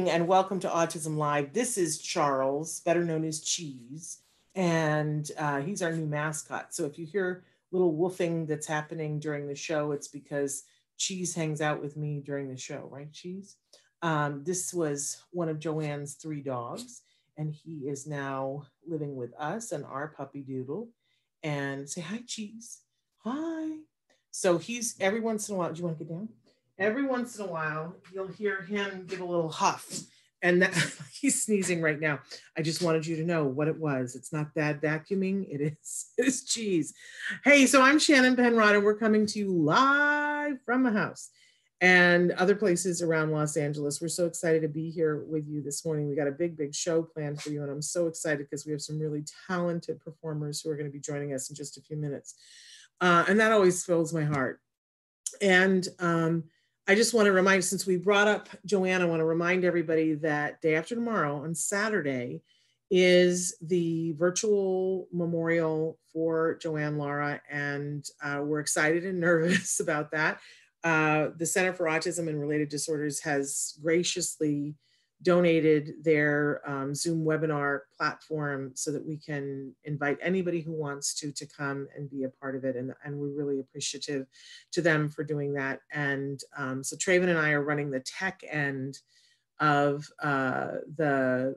Morning and welcome to Autism Live. This is Charles, better known as Cheese, and uh, he's our new mascot. So if you hear little woofing that's happening during the show, it's because Cheese hangs out with me during the show, right, Cheese? Um, this was one of Joanne's three dogs, and he is now living with us and our puppy Doodle. And say hi, Cheese. Hi. So he's every once in a while. Do you want to get down? Every once in a while, you'll hear him give a little huff. And that, he's sneezing right now. I just wanted you to know what it was. It's not bad vacuuming. It is, it is cheese. Hey, so I'm Shannon Penrod, and we're coming to you live from the house and other places around Los Angeles. We're so excited to be here with you this morning. We got a big, big show planned for you, and I'm so excited because we have some really talented performers who are going to be joining us in just a few minutes. Uh, and that always fills my heart. And um, I just want to remind, since we brought up Joanne, I want to remind everybody that day after tomorrow on Saturday is the virtual memorial for Joanne Lara, and uh, we're excited and nervous about that. Uh, the Center for Autism and Related Disorders has graciously donated their um, Zoom webinar platform so that we can invite anybody who wants to to come and be a part of it. And, and we're really appreciative to them for doing that. And um, so Traven and I are running the tech end of uh, the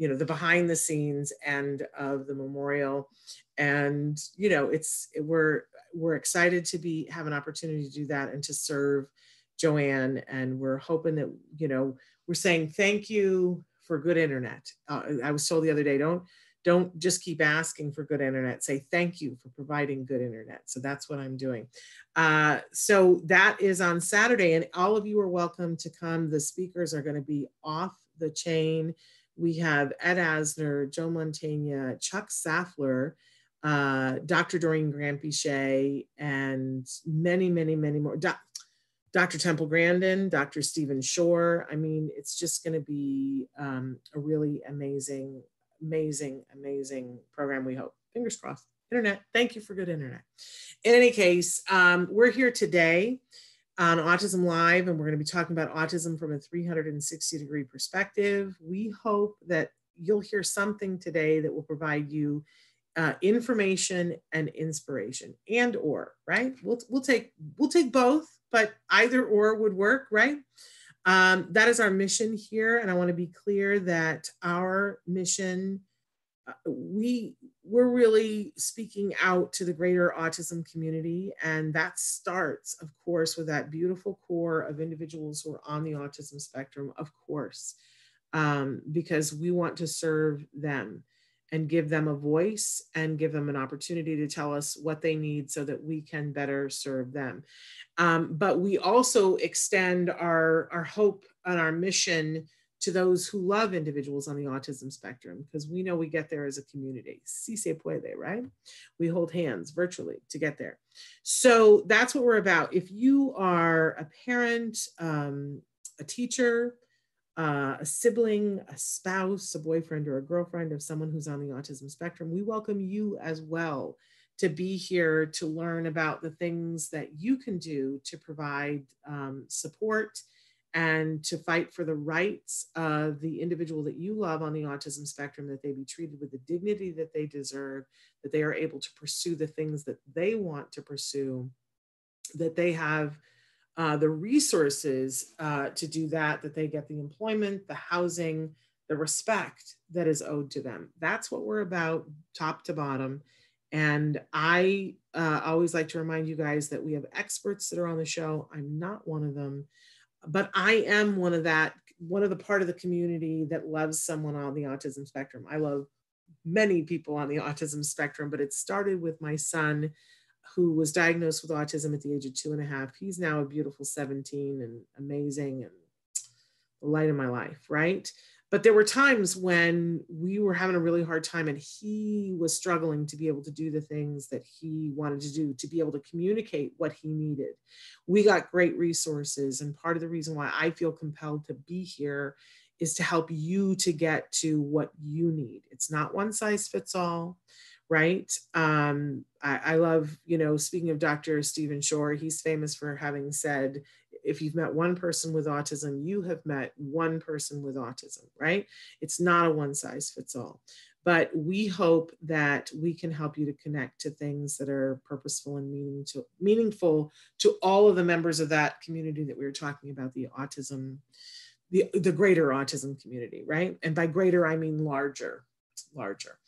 you know the behind the scenes end of the memorial and you know it's we're we're excited to be have an opportunity to do that and to serve joanne and we're hoping that you know we're saying thank you for good internet. Uh, I was told the other day, don't don't just keep asking for good internet. Say thank you for providing good internet. So that's what I'm doing. Uh, so that is on Saturday, and all of you are welcome to come. The speakers are going to be off the chain. We have Ed Asner, Joe Mantegna, Chuck Saftler, uh, Dr. Doreen Granpeesheh, and many, many, many more. Do Dr. Temple Grandin, Dr. Stephen Shore. I mean, it's just going to be um, a really amazing, amazing, amazing program, we hope. Fingers crossed. Internet, thank you for good internet. In any case, um, we're here today on Autism Live, and we're going to be talking about autism from a 360 degree perspective. We hope that you'll hear something today that will provide you uh, information and inspiration and or right we'll, we'll take we'll take both but either or would work, right? Um, that is our mission here. And I want to be clear that our mission, uh, we, we're really speaking out to the greater autism community. And that starts, of course, with that beautiful core of individuals who are on the autism spectrum, of course, um, because we want to serve them and give them a voice and give them an opportunity to tell us what they need so that we can better serve them. Um, but we also extend our, our hope and our mission to those who love individuals on the autism spectrum, because we know we get there as a community. Si se puede, right? We hold hands virtually to get there. So that's what we're about. If you are a parent, um, a teacher, uh, a sibling, a spouse, a boyfriend, or a girlfriend of someone who's on the autism spectrum, we welcome you as well to be here to learn about the things that you can do to provide um, support and to fight for the rights of the individual that you love on the autism spectrum, that they be treated with the dignity that they deserve, that they are able to pursue the things that they want to pursue, that they have uh, the resources uh, to do that, that they get the employment, the housing, the respect that is owed to them. That's what we're about, top to bottom. And I uh, always like to remind you guys that we have experts that are on the show. I'm not one of them, but I am one of that, one of the part of the community that loves someone on the autism spectrum. I love many people on the autism spectrum, but it started with my son who was diagnosed with autism at the age of two and a half. He's now a beautiful 17 and amazing and the light of my life, right? But there were times when we were having a really hard time and he was struggling to be able to do the things that he wanted to do, to be able to communicate what he needed. We got great resources. And part of the reason why I feel compelled to be here is to help you to get to what you need. It's not one size fits all, right? Um, I, I love, you know, speaking of Dr. Stephen Shore, he's famous for having said, if you've met one person with autism, you have met one person with autism, right? It's not a one size fits all. But we hope that we can help you to connect to things that are purposeful and meaning to, meaningful to all of the members of that community that we were talking about, the autism, the, the greater autism community, right? And by greater, I mean larger, larger.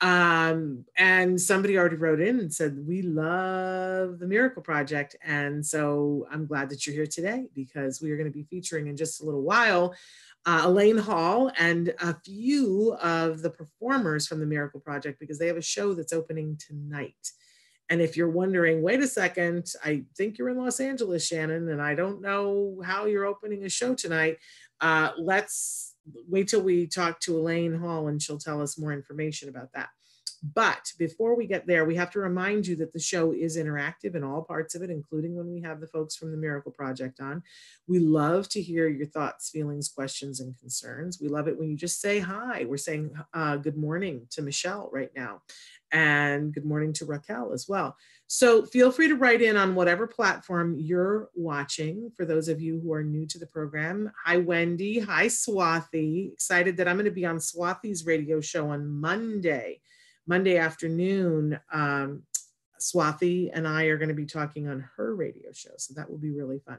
Um, and somebody already wrote in and said, We love the Miracle Project. And so I'm glad that you're here today because we are going to be featuring in just a little while uh, Elaine Hall and a few of the performers from the Miracle Project because they have a show that's opening tonight. And if you're wondering, wait a second, I think you're in Los Angeles, Shannon, and I don't know how you're opening a show tonight. Uh, let's wait till we talk to Elaine Hall and she'll tell us more information about that. But before we get there, we have to remind you that the show is interactive in all parts of it, including when we have the folks from the Miracle Project on. We love to hear your thoughts, feelings, questions, and concerns. We love it when you just say hi. We're saying uh, good morning to Michelle right now, and good morning to Raquel as well. So feel free to write in on whatever platform you're watching. For those of you who are new to the program, hi Wendy, hi Swathi. Excited that I'm going to be on Swathi's radio show on Monday. Monday afternoon, um, Swathi and I are going to be talking on her radio show. So that will be really fun.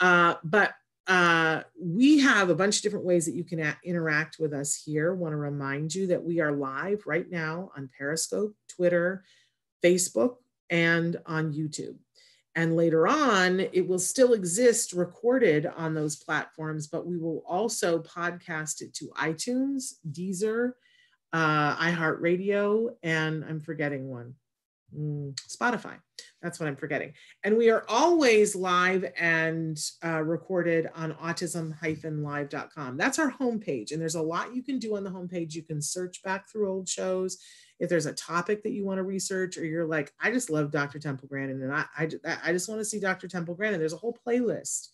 Uh, but uh, we have a bunch of different ways that you can interact with us here. Want to remind you that we are live right now on Periscope, Twitter, Facebook, and on YouTube. And later on, it will still exist recorded on those platforms, but we will also podcast it to iTunes, Deezer, uh, iHeartRadio, and I'm forgetting one, Spotify. That's what I'm forgetting. And we are always live and uh, recorded on autism-live.com. That's our homepage. And there's a lot you can do on the homepage. You can search back through old shows. If there's a topic that you want to research, or you're like, I just love Dr. Temple Grandin, and I, I, I just want to see Dr. Temple Grandin, there's a whole playlist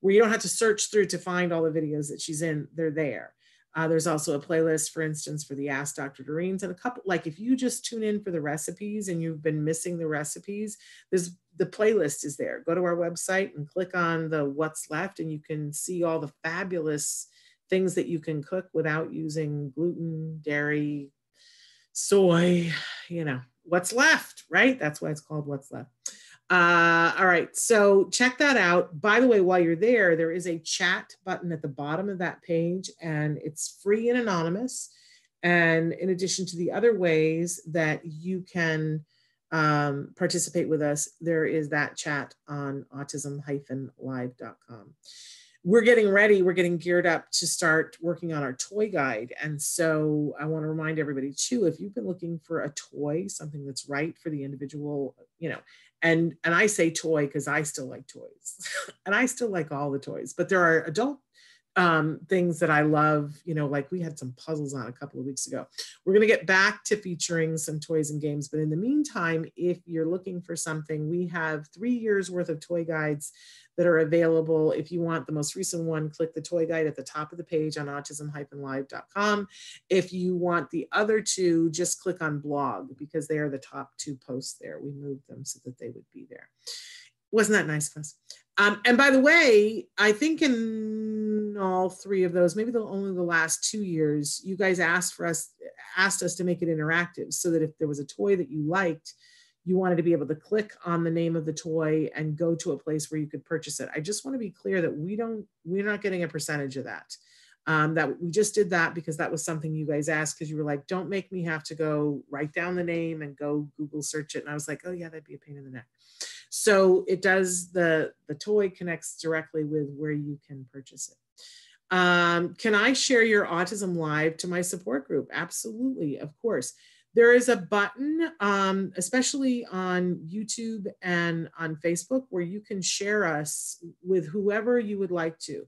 where you don't have to search through to find all the videos that she's in. They're there. Uh, there's also a playlist, for instance, for the Ask Dr. Doreen's and a couple, like if you just tune in for the recipes and you've been missing the recipes, there's the playlist is there. Go to our website and click on the what's left and you can see all the fabulous things that you can cook without using gluten, dairy, soy, you know, what's left, right? That's why it's called what's left. Uh, all right, so check that out. By the way, while you're there, there is a chat button at the bottom of that page, and it's free and anonymous. And in addition to the other ways that you can um, participate with us, there is that chat on autism-live.com we're getting ready, we're getting geared up to start working on our toy guide. And so I want to remind everybody too, if you've been looking for a toy, something that's right for the individual, you know, and and I say toy because I still like toys and I still like all the toys, but there are adult um, things that I love, you know, like we had some puzzles on a couple of weeks ago. We're going to get back to featuring some toys and games, but in the meantime, if you're looking for something, we have three years worth of toy guides that are available. If you want the most recent one, click the toy guide at the top of the page on autism-live.com. If you want the other two, just click on blog because they are the top two posts there. We moved them so that they would be there. Wasn't that nice of us? Um, and by the way, I think in all three of those, maybe the only the last two years, you guys asked for us, asked us to make it interactive so that if there was a toy that you liked, you wanted to be able to click on the name of the toy and go to a place where you could purchase it. I just want to be clear that we don't, we're not getting a percentage of that. Um, that we just did that because that was something you guys asked because you were like, don't make me have to go write down the name and go Google search it. And I was like, oh yeah, that'd be a pain in the neck. So it does the the toy connects directly with where you can purchase it. Um, can I share your autism live to my support group? Absolutely, of course. There is a button, um, especially on YouTube and on Facebook, where you can share us with whoever you would like to.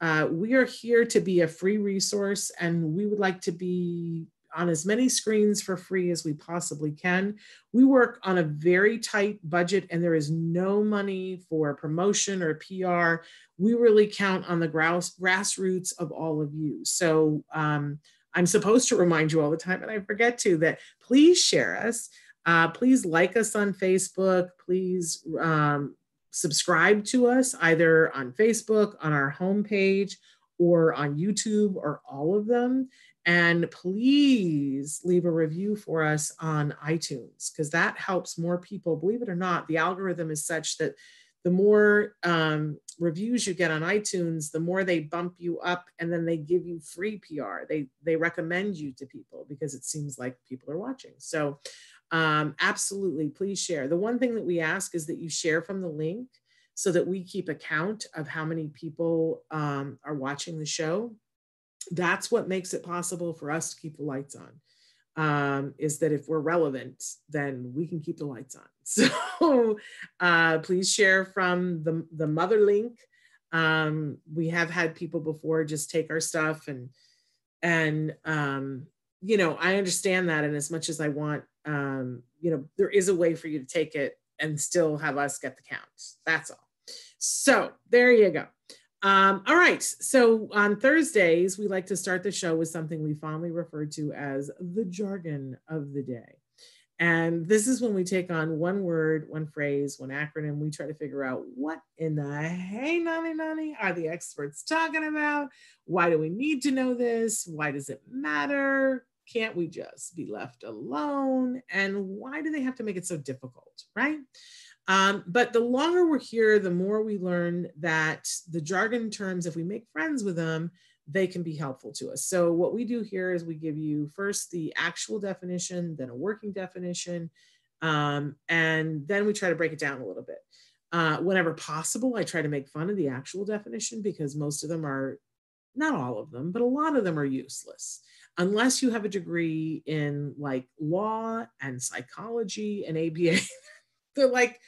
Uh, we are here to be a free resource and we would like to be on as many screens for free as we possibly can. We work on a very tight budget and there is no money for promotion or PR. We really count on the grass, grassroots of all of you. So um, I'm supposed to remind you all the time, and I forget to, that please share us. Uh, please like us on Facebook. Please um, subscribe to us either on Facebook, on our homepage, or on YouTube, or all of them. And please leave a review for us on iTunes because that helps more people. Believe it or not, the algorithm is such that the more um, reviews you get on iTunes, the more they bump you up and then they give you free PR. They, they recommend you to people because it seems like people are watching. So um, absolutely, please share. The one thing that we ask is that you share from the link so that we keep account of how many people um, are watching the show. That's what makes it possible for us to keep the lights on. Um, is that if we're relevant, then we can keep the lights on. So uh, please share from the, the mother link. Um, we have had people before just take our stuff and and um, you know I understand that, and as much as I want, um, you know, there is a way for you to take it and still have us get the count. That's all. So there you go. Um, all right. So on Thursdays, we like to start the show with something we fondly refer to as the jargon of the day. And this is when we take on one word, one phrase, one acronym. We try to figure out what in the hey, nani, nani are the experts talking about? Why do we need to know this? Why does it matter? Can't we just be left alone? And why do they have to make it so difficult, right? Um, but the longer we're here, the more we learn that the jargon terms, if we make friends with them, they can be helpful to us. So what we do here is we give you first the actual definition, then a working definition, um, and then we try to break it down a little bit. Uh, whenever possible, I try to make fun of the actual definition because most of them are, not all of them, but a lot of them are useless. Unless you have a degree in like law and psychology and ABA, they're like,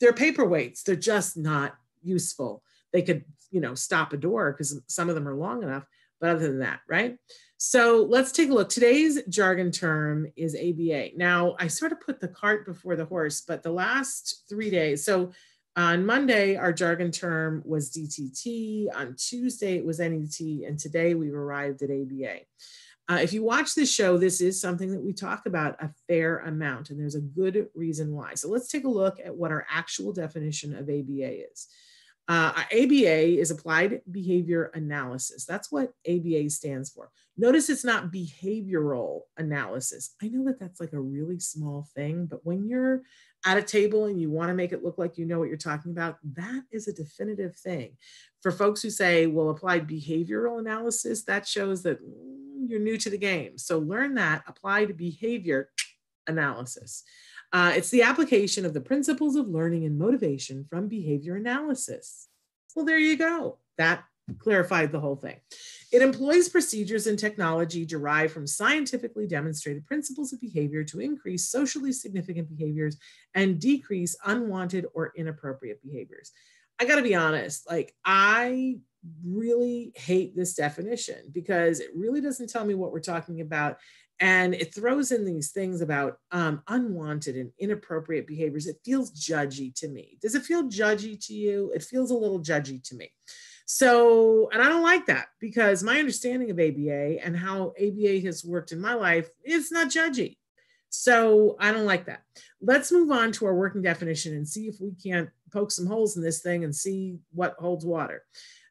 they're paperweights. They're just not useful. They could, you know, stop a door because some of them are long enough. But other than that, right? So let's take a look. Today's jargon term is ABA. Now, I sort of put the cart before the horse, but the last three days, so on Monday, our jargon term was DTT. On Tuesday, it was NET. And today we've arrived at ABA. Uh, if you watch this show, this is something that we talk about a fair amount, and there's a good reason why. So let's take a look at what our actual definition of ABA is. Uh, ABA is applied behavior analysis. That's what ABA stands for. Notice it's not behavioral analysis. I know that that's like a really small thing, but when you're at a table and you want to make it look like you know what you're talking about, that is a definitive thing. For folks who say, well, applied behavioral analysis, that shows that you're new to the game. So learn that applied behavior analysis. Uh, it's the application of the principles of learning and motivation from behavior analysis. Well, there you go. That clarified the whole thing. It employs procedures and technology derived from scientifically demonstrated principles of behavior to increase socially significant behaviors and decrease unwanted or inappropriate behaviors. I got to be honest, like I really hate this definition because it really doesn't tell me what we're talking about. And it throws in these things about um, unwanted and inappropriate behaviors. It feels judgy to me. Does it feel judgy to you? It feels a little judgy to me. So, and I don't like that because my understanding of ABA and how ABA has worked in my life is not judgy. So I don't like that. Let's move on to our working definition and see if we can't poke some holes in this thing and see what holds water.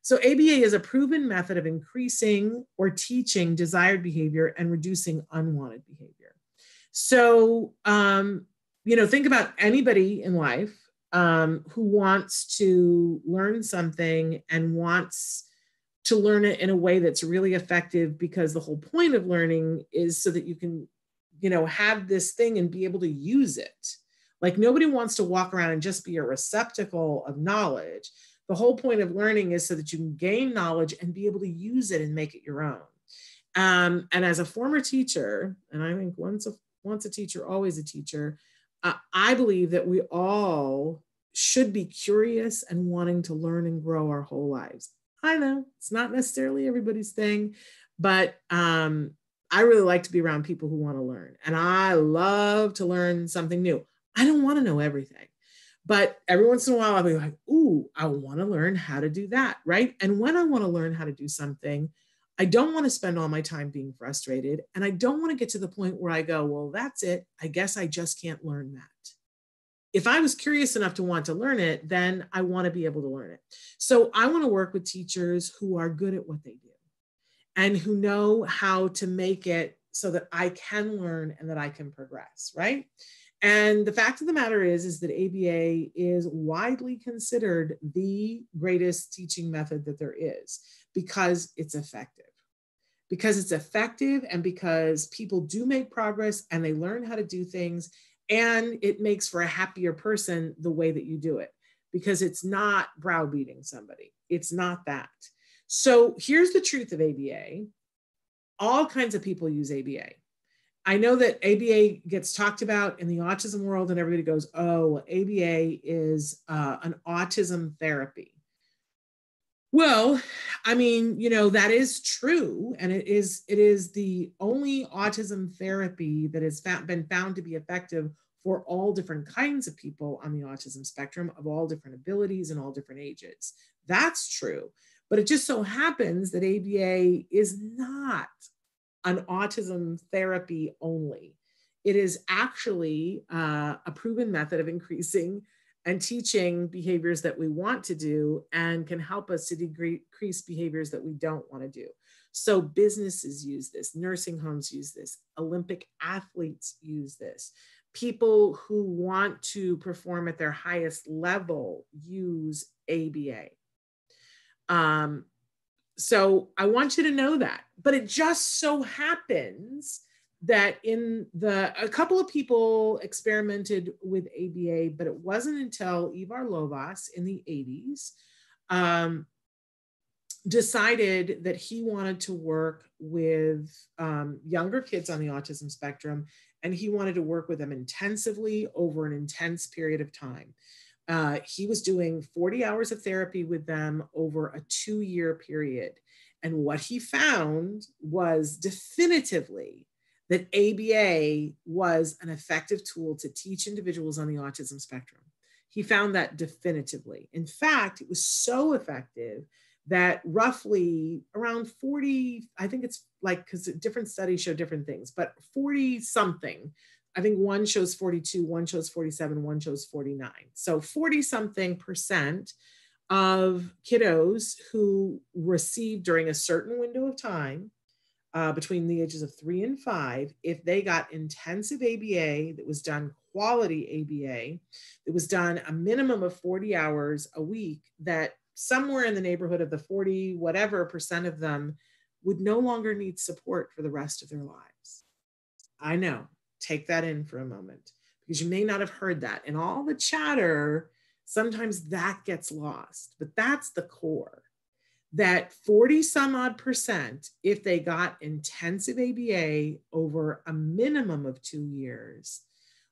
So ABA is a proven method of increasing or teaching desired behavior and reducing unwanted behavior. So, um, you know, think about anybody in life um, who wants to learn something and wants to learn it in a way that's really effective because the whole point of learning is so that you can you know have this thing and be able to use it like nobody wants to walk around and just be a receptacle of knowledge the whole point of learning is so that you can gain knowledge and be able to use it and make it your own um, and as a former teacher and i think once a once a teacher always a teacher uh, i believe that we all should be curious and wanting to learn and grow our whole lives I know it's not necessarily everybody's thing, but um, I really like to be around people who want to learn. And I love to learn something new. I don't want to know everything, but every once in a while I'll be like, ooh, I want to learn how to do that. Right. And when I want to learn how to do something, I don't want to spend all my time being frustrated. And I don't want to get to the point where I go, well, that's it. I guess I just can't learn that if I was curious enough to want to learn it, then I want to be able to learn it. So I want to work with teachers who are good at what they do and who know how to make it so that I can learn and that I can progress, right? And the fact of the matter is, is that ABA is widely considered the greatest teaching method that there is because it's effective. Because it's effective and because people do make progress and they learn how to do things and it makes for a happier person the way that you do it because it's not browbeating somebody. It's not that. So here's the truth of aba all kinds of people use aba i know that aba gets talked about in the autism world and everybody goes oh aba is uh, an autism therapy well, I mean, you know, that is true. And it is, it is the only autism therapy that has been found to be effective for all different kinds of people on the autism spectrum of all different abilities and all different ages. That's true. But it just so happens that ABA is not an autism therapy only. It is actually uh, a proven method of increasing and teaching behaviors that we want to do and can help us to decrease behaviors that we don't want to do. So businesses use this, nursing homes use this, Olympic athletes use this. People who want to perform at their highest level use ABA. Um, so I want you to know that. But it just so happens that in the a couple of people experimented with ABA, but it wasn't until Ivar Lovaas in the 80s um, decided that he wanted to work with um, younger kids on the autism spectrum, and he wanted to work with them intensively over an intense period of time. Uh, he was doing 40 hours of therapy with them over a two year period. And what he found was definitively that ABA was an effective tool to teach individuals on the autism spectrum. He found that definitively. In fact, it was so effective that roughly around 40, I think it's like, because different studies show different things, but 40 something, I think one shows 42, one shows 47, one shows 49. So 40 something percent of kiddos who received during a certain window of time uh, between the ages of three and five, if they got intensive ABA that was done quality ABA, that was done a minimum of 40 hours a week, that somewhere in the neighborhood of the 40 whatever percent of them would no longer need support for the rest of their lives. I know, take that in for a moment because you may not have heard that. And all the chatter, sometimes that gets lost, but that's the core that 40 some odd percent, if they got intensive ABA over a minimum of two years,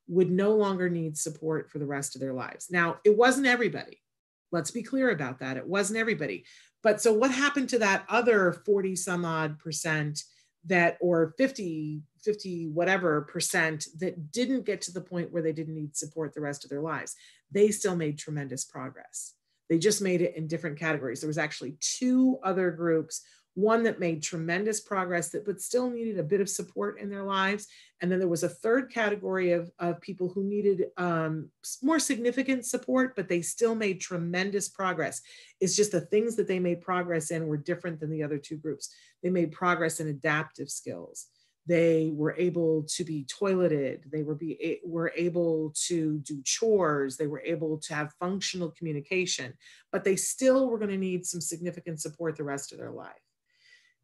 would no longer need support for the rest of their lives. Now, it wasn't everybody. Let's be clear about that. It wasn't everybody. But so what happened to that other 40 some odd percent that, or 50, 50 whatever percent that didn't get to the point where they didn't need support the rest of their lives? They still made tremendous progress. They just made it in different categories. There was actually two other groups, one that made tremendous progress that but still needed a bit of support in their lives. And then there was a third category of, of people who needed um, more significant support, but they still made tremendous progress. It's just the things that they made progress in were different than the other two groups. They made progress in adaptive skills. they were able to be toileted they were be were able to do chores they were able to have functional communication but they still were going to need some significant support the rest of their life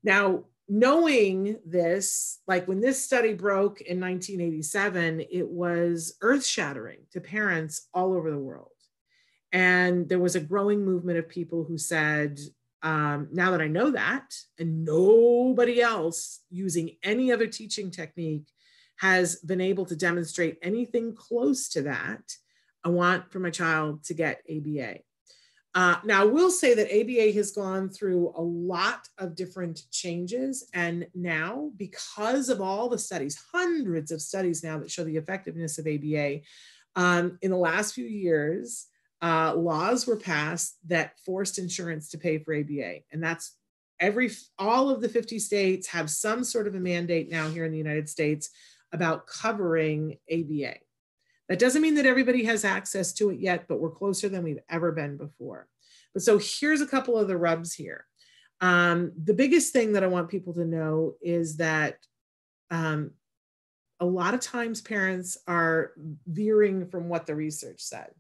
now knowing this like when this study broke in 1987 it was earth shattering to parents all over the world and there was a growing movement of people who said um, now that I know that, and nobody else using any other teaching technique has been able to demonstrate anything close to that, I want for my child to get ABA. Uh, now, I will say that ABA has gone through a lot of different changes. And now, because of all the studies, hundreds of studies now that show the effectiveness of ABA, um, in the last few years, uh, laws were passed that forced insurance to pay for ABA. And that's every, all of the 50 states have some sort of a mandate now here in the United States about covering ABA. That doesn't mean that everybody has access to it yet, but we're closer than we've ever been before. But so here's a couple of the rubs here. Um, the biggest thing that I want people to know is that um, a lot of times parents are veering from what the research said.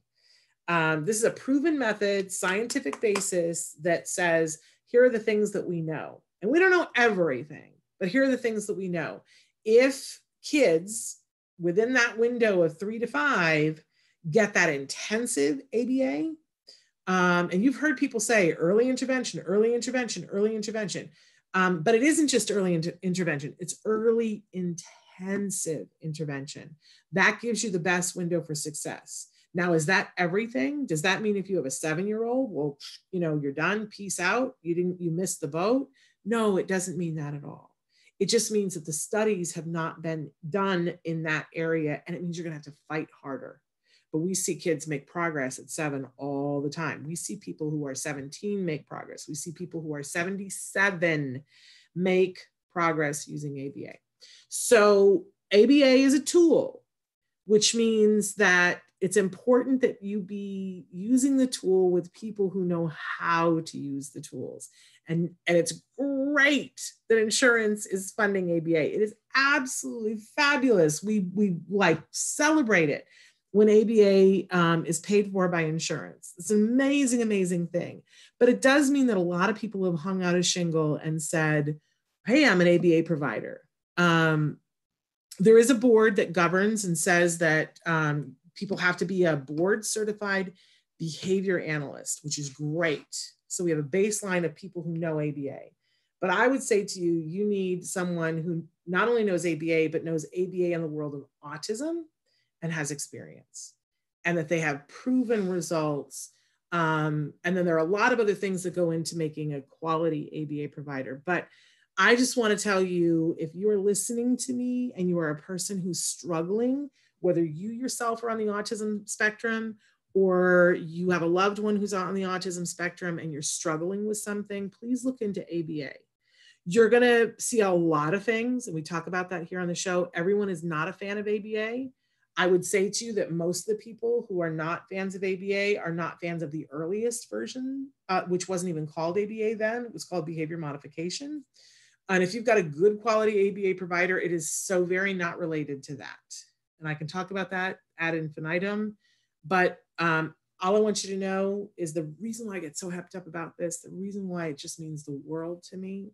Um, this is a proven method, scientific basis that says, here are the things that we know. And we don't know everything, but here are the things that we know. If kids within that window of three to five get that intensive ABA, um, and you've heard people say early intervention, early intervention, early intervention. Um, but it isn't just early inter- intervention, it's early intensive intervention. That gives you the best window for success. Now, is that everything? Does that mean if you have a seven year old, well, you know, you're done, peace out, you didn't, you missed the boat? No, it doesn't mean that at all. It just means that the studies have not been done in that area, and it means you're going to have to fight harder. But we see kids make progress at seven all the time. We see people who are 17 make progress. We see people who are 77 make progress using ABA. So, ABA is a tool, which means that it's important that you be using the tool with people who know how to use the tools. And, and it's great that insurance is funding ABA. It is absolutely fabulous. We, we like celebrate it when ABA um, is paid for by insurance. It's an amazing, amazing thing. But it does mean that a lot of people have hung out a shingle and said, hey, I'm an ABA provider. Um, there is a board that governs and says that um, people have to be a board certified behavior analyst, which is great. So we have a baseline of people who know ABA. But I would say to you, you need someone who not only knows ABA, but knows ABA in the world of autism and has experience, and that they have proven results. Um, and then there are a lot of other things that go into making a quality ABA provider. But I just want to tell you if you are listening to me and you are a person who's struggling whether you yourself are on the autism spectrum or you have a loved one who's on the autism spectrum and you're struggling with something, please look into ABA. You're going to see a lot of things, and we talk about that here on the show. Everyone is not a fan of ABA. I would say to you that most of the people who are not fans of ABA are not fans of the earliest version, uh, which wasn't even called ABA then, it was called behavior modification. And if you've got a good quality ABA provider, it is so very not related to that and I can talk about that ad infinitum. But um, all I want you to know is the reason why I get so hyped up about this, the reason why it just means the world to me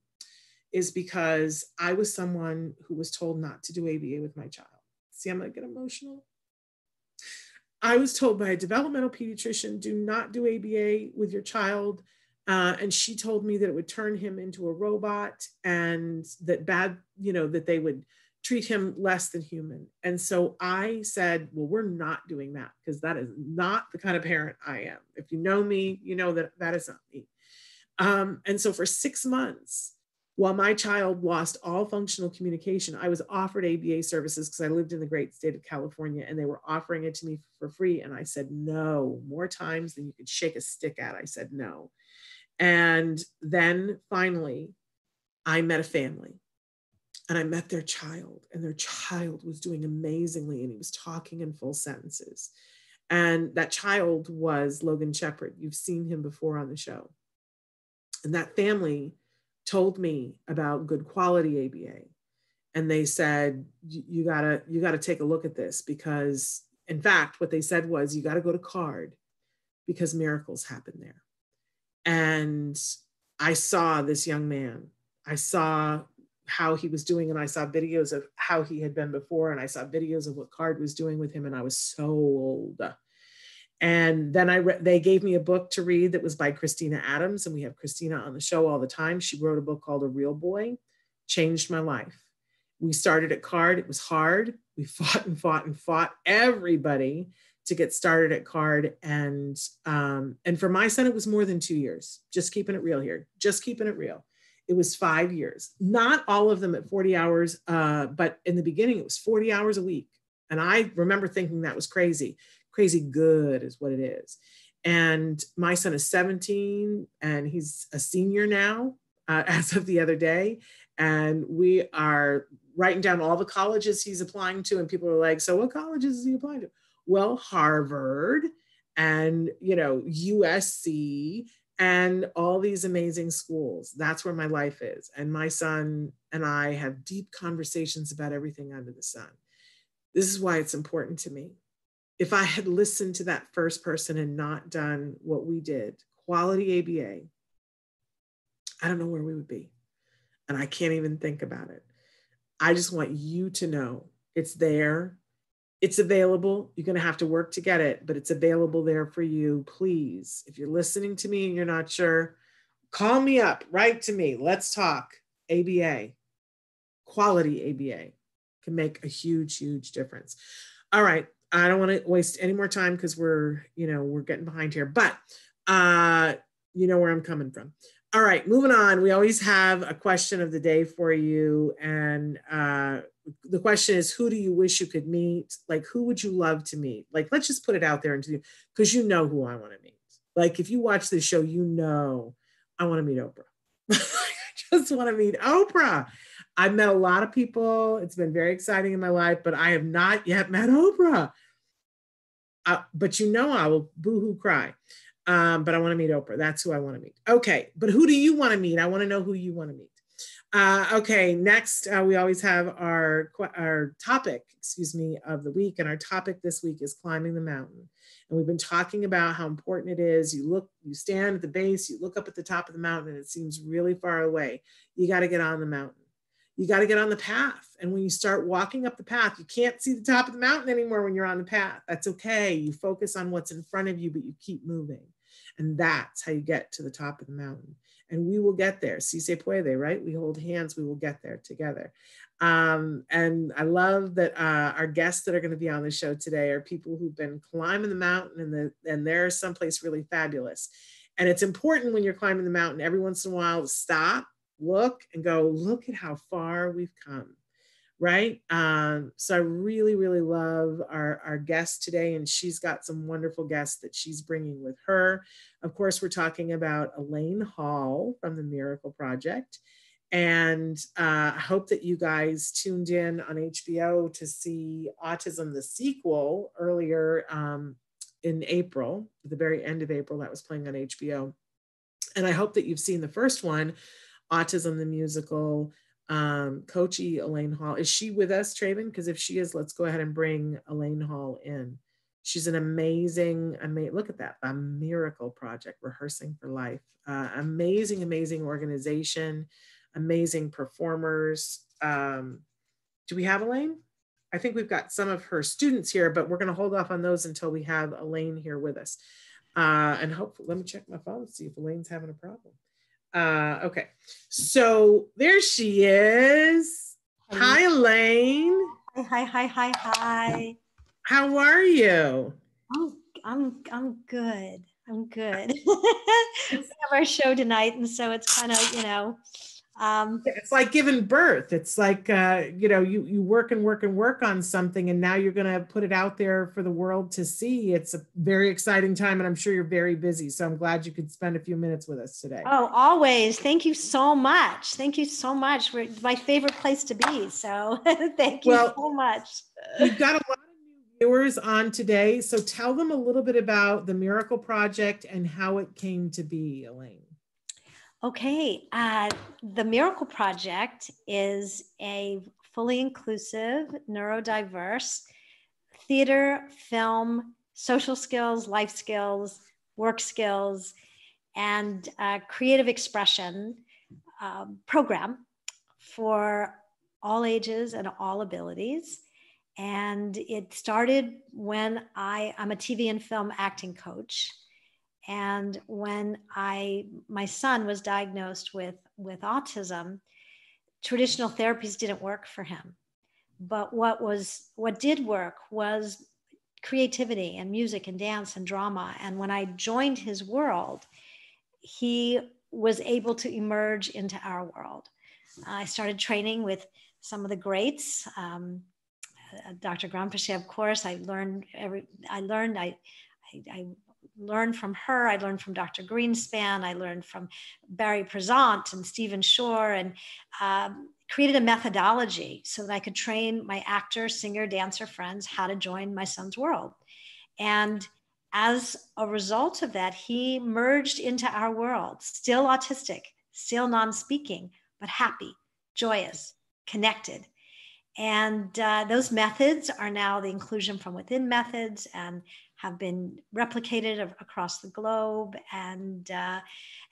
is because I was someone who was told not to do ABA with my child. See, I'm gonna get emotional. I was told by a developmental pediatrician, do not do ABA with your child. Uh, and she told me that it would turn him into a robot and that bad, you know, that they would treat him less than human. And so I said, well, we're not doing that because that is not the kind of parent I am. If you know me, you know that that is not me. Um, and so for six months, while my child lost all functional communication, I was offered ABA services because I lived in the great state of California and they were offering it to me for free. And I said, no, more times than you could shake a stick at. I said, no. And then finally, I met a family and I met their child, and their child was doing amazingly, and he was talking in full sentences. And that child was Logan Shepard. You've seen him before on the show. And that family told me about good quality ABA. and they said you gotta you gotta take a look at this because in fact what they said was you gotta go to card because miracles happen there and i saw this young man i saw how he was doing and i saw videos of how he had been before and i saw videos of what card was doing with him and i was so old and then I re- they gave me a book to read that was by Christina Adams, and we have Christina on the show all the time. She wrote a book called A Real Boy, changed my life. We started at card. It was hard. We fought and fought and fought everybody to get started at card. And um, and for my son, it was more than two years. Just keeping it real here. Just keeping it real. It was five years. Not all of them at 40 hours, uh, but in the beginning, it was 40 hours a week. And I remember thinking that was crazy. Crazy good is what it is. And my son is 17 and he's a senior now, uh, as of the other day and we are writing down all the colleges he's applying to and people are like so what colleges is he applying to well harvard and you know usc and all these amazing schools. That's where my life is. And my son and i have deep conversations about everything under the sun. This is why it's important to me. If i had listened to that first person and not done what we did quality aba i don't know where we would be. And I can't even think about it. I just want you to know it's there. It's available. You're going to have to work to get it, but it's available there for you. Please, if you're listening to me and you're not sure, call me up, write to me. Let's talk. ABA, quality ABA can make a huge, huge difference. All right. I don't want to waste any more time because we're, you know, we're getting behind here, but uh, you know where I'm coming from. All right, moving on. We always have a question of the day for you. And uh, the question is who do you wish you could meet? Like, who would you love to meet? Like, let's just put it out there into because you know who I want to meet. Like, if you watch this show, you know I want to meet Oprah. I just want to meet Oprah. I've met a lot of people. It's been very exciting in my life, but I have not yet met Oprah. Uh, but you know, I will boohoo cry. Um, but I want to meet Oprah. That's who I want to meet. Okay, but who do you want to meet? I want to know who you want to meet. Uh, okay, next uh, we always have our our topic, excuse me, of the week, and our topic this week is climbing the mountain. And we've been talking about how important it is. You look, you stand at the base, you look up at the top of the mountain, and it seems really far away. You got to get on the mountain. You got to get on the path. And when you start walking up the path, you can't see the top of the mountain anymore when you're on the path. That's okay. You focus on what's in front of you, but you keep moving. And that's how you get to the top of the mountain. And we will get there. Si se puede, right? We hold hands, we will get there together. Um, and I love that uh, our guests that are going to be on the show today are people who've been climbing the mountain and, the, and they're someplace really fabulous. And it's important when you're climbing the mountain every once in a while to stop, look, and go, look at how far we've come right? Um, so I really, really love our, our guest today, and she's got some wonderful guests that she's bringing with her. Of course, we're talking about Elaine Hall from the Miracle Project. And uh, I hope that you guys tuned in on HBO to see Autism the sequel earlier um, in April, the very end of April, that was playing on HBO. And I hope that you've seen the first one, Autism the Musical um, Coachy Elaine Hall. Is she with us, Traven? Because if she is, let's go ahead and bring Elaine Hall in. She's an amazing, amazing, look at that, a miracle project, rehearsing for life. Uh, amazing, amazing organization, amazing performers. Um, do we have Elaine? I think we've got some of her students here, but we're going to hold off on those until we have Elaine here with us. Uh, and hopefully, let me check my phone, to see if Elaine's having a problem. Uh, okay, so there she is. Hi, Elaine. Hi, hi, hi, hi, hi. How are you? I'm, I'm, I'm good. I'm good. we have our show tonight, and so it's kind of, you know, um, it's like giving birth. It's like uh, you know, you you work and work and work on something, and now you're going to put it out there for the world to see. It's a very exciting time, and I'm sure you're very busy. So I'm glad you could spend a few minutes with us today. Oh, always. Thank you so much. Thank you so much. We're my favorite place to be. So thank you well, so much. We've got a lot of new viewers on today, so tell them a little bit about the Miracle Project and how it came to be, Elaine. Okay, uh, the Miracle Project is a fully inclusive, neurodiverse, theater, film, social skills, life skills, work skills, and creative expression um, program for all ages and all abilities. And it started when I, I'm a TV and film acting coach. And when I, my son was diagnosed with, with autism, traditional therapies didn't work for him. But what was, what did work was creativity and music and dance and drama. And when I joined his world, he was able to emerge into our world. I started training with some of the greats. Um, uh, Dr. Granpeesheh, of course, I learned every, I learned, I, I, Learned from her. I learned from Dr. Greenspan. I learned from Barry Prizant and Stephen Shore and um, created a methodology so that I could train my actor, singer, dancer friends how to join my son's world. And as a result of that, he merged into our world, still autistic, still non speaking, but happy, joyous, connected. And uh, those methods are now the inclusion from within methods and have been replicated across the globe. And, uh,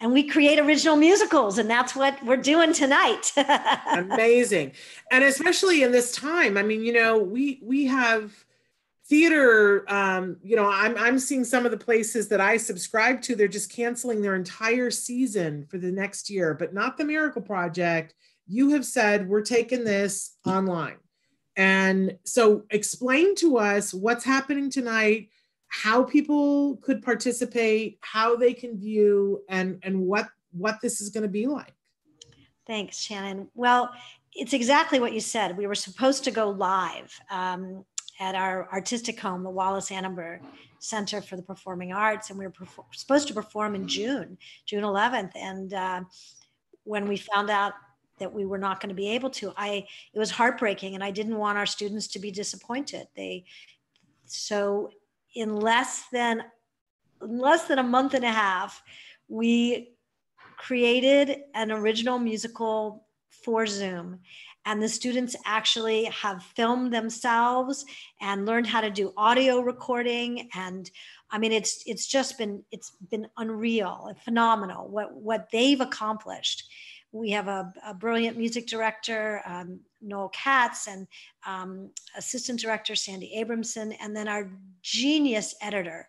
and we create original musicals, and that's what we're doing tonight. Amazing. And especially in this time, I mean, you know, we, we have theater um, you know I'm, I'm seeing some of the places that i subscribe to they're just canceling their entire season for the next year but not the miracle project you have said we're taking this online. And so explain to us what's happening tonight, how people could participate, how they can view and and what what this is going to be like. Thanks, Shannon. Well, it's exactly what you said. We were supposed to go live um, at our artistic home, the Wallis Annenberg Center for the Performing Arts, and we were perfor- supposed to perform in June, June 11th. And uh, when we found out that we were not going to be able to i it was heartbreaking and i didn't want our students to be disappointed they so in less than less than a month and a half we created an original musical for zoom. And the students actually have filmed themselves and learned how to do audio recording. And i mean it's it's just been it's been unreal and phenomenal what what they've accomplished we have a, a brilliant music director, um, Noel Katz, and um, assistant director, Sandy Abramson, and then our genius editor,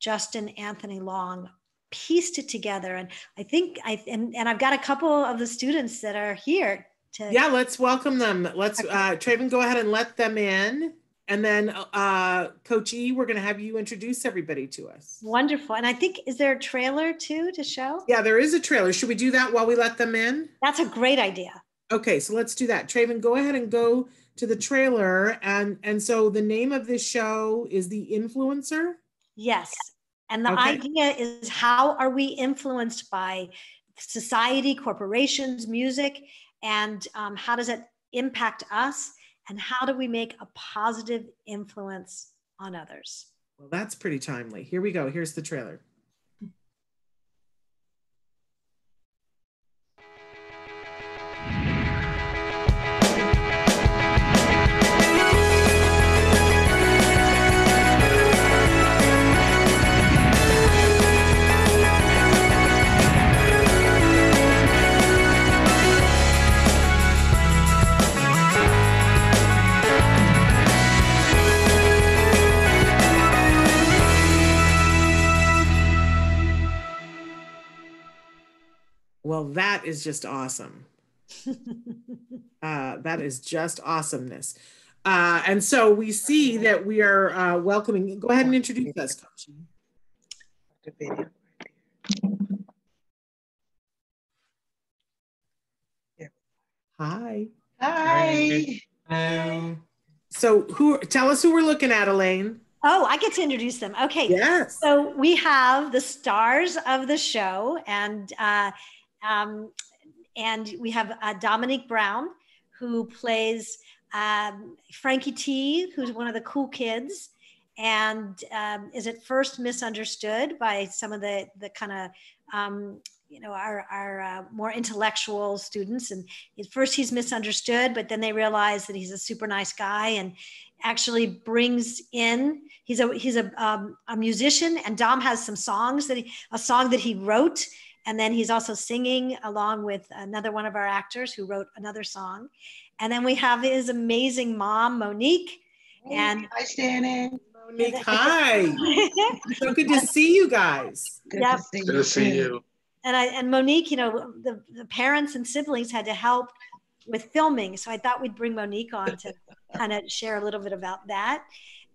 Justin Anthony Long, pieced it together. And I think I, and, and I've got a couple of the students that are here to. Yeah, let's welcome them. Let's, uh, Traven, go ahead and let them in. And then, uh, Coach E, we're going to have you introduce everybody to us. Wonderful. And I think, is there a trailer too to show? Yeah, there is a trailer. Should we do that while we let them in? That's a great idea. Okay, so let's do that. Traven, go ahead and go to the trailer. And, and so the name of this show is The Influencer? Yes. And the okay. idea is how are we influenced by society, corporations, music, and um, how does it impact us? And how do we make a positive influence on others? Well, that's pretty timely. Here we go. Here's the trailer. Well, that is just awesome. uh, that is just awesomeness. Uh, and so we see that we are uh, welcoming. Go ahead and introduce us, Coach. Hi. Hi. Hello. So who? Tell us who we're looking at, Elaine. Oh, I get to introduce them. Okay. Yes. So we have the stars of the show, and uh, um, and we have uh, Dominique Brown, who plays um, Frankie T, who's one of the cool kids. and um, is at first misunderstood by some of the the kind of um, you know our, our uh, more intellectual students and at first he's misunderstood but then they realize that he's a super nice guy and actually brings in he's a he's a, um, a musician and dom has some songs that he a song that he wrote and then he's also singing along with another one of our actors who wrote another song and then we have his amazing mom monique and hi shannon monique hi so good to see you guys good yep. to see good you, to see you and I and Monique, you know, the, the parents and siblings had to help with filming. So I thought we'd bring Monique on to kind of share a little bit about that.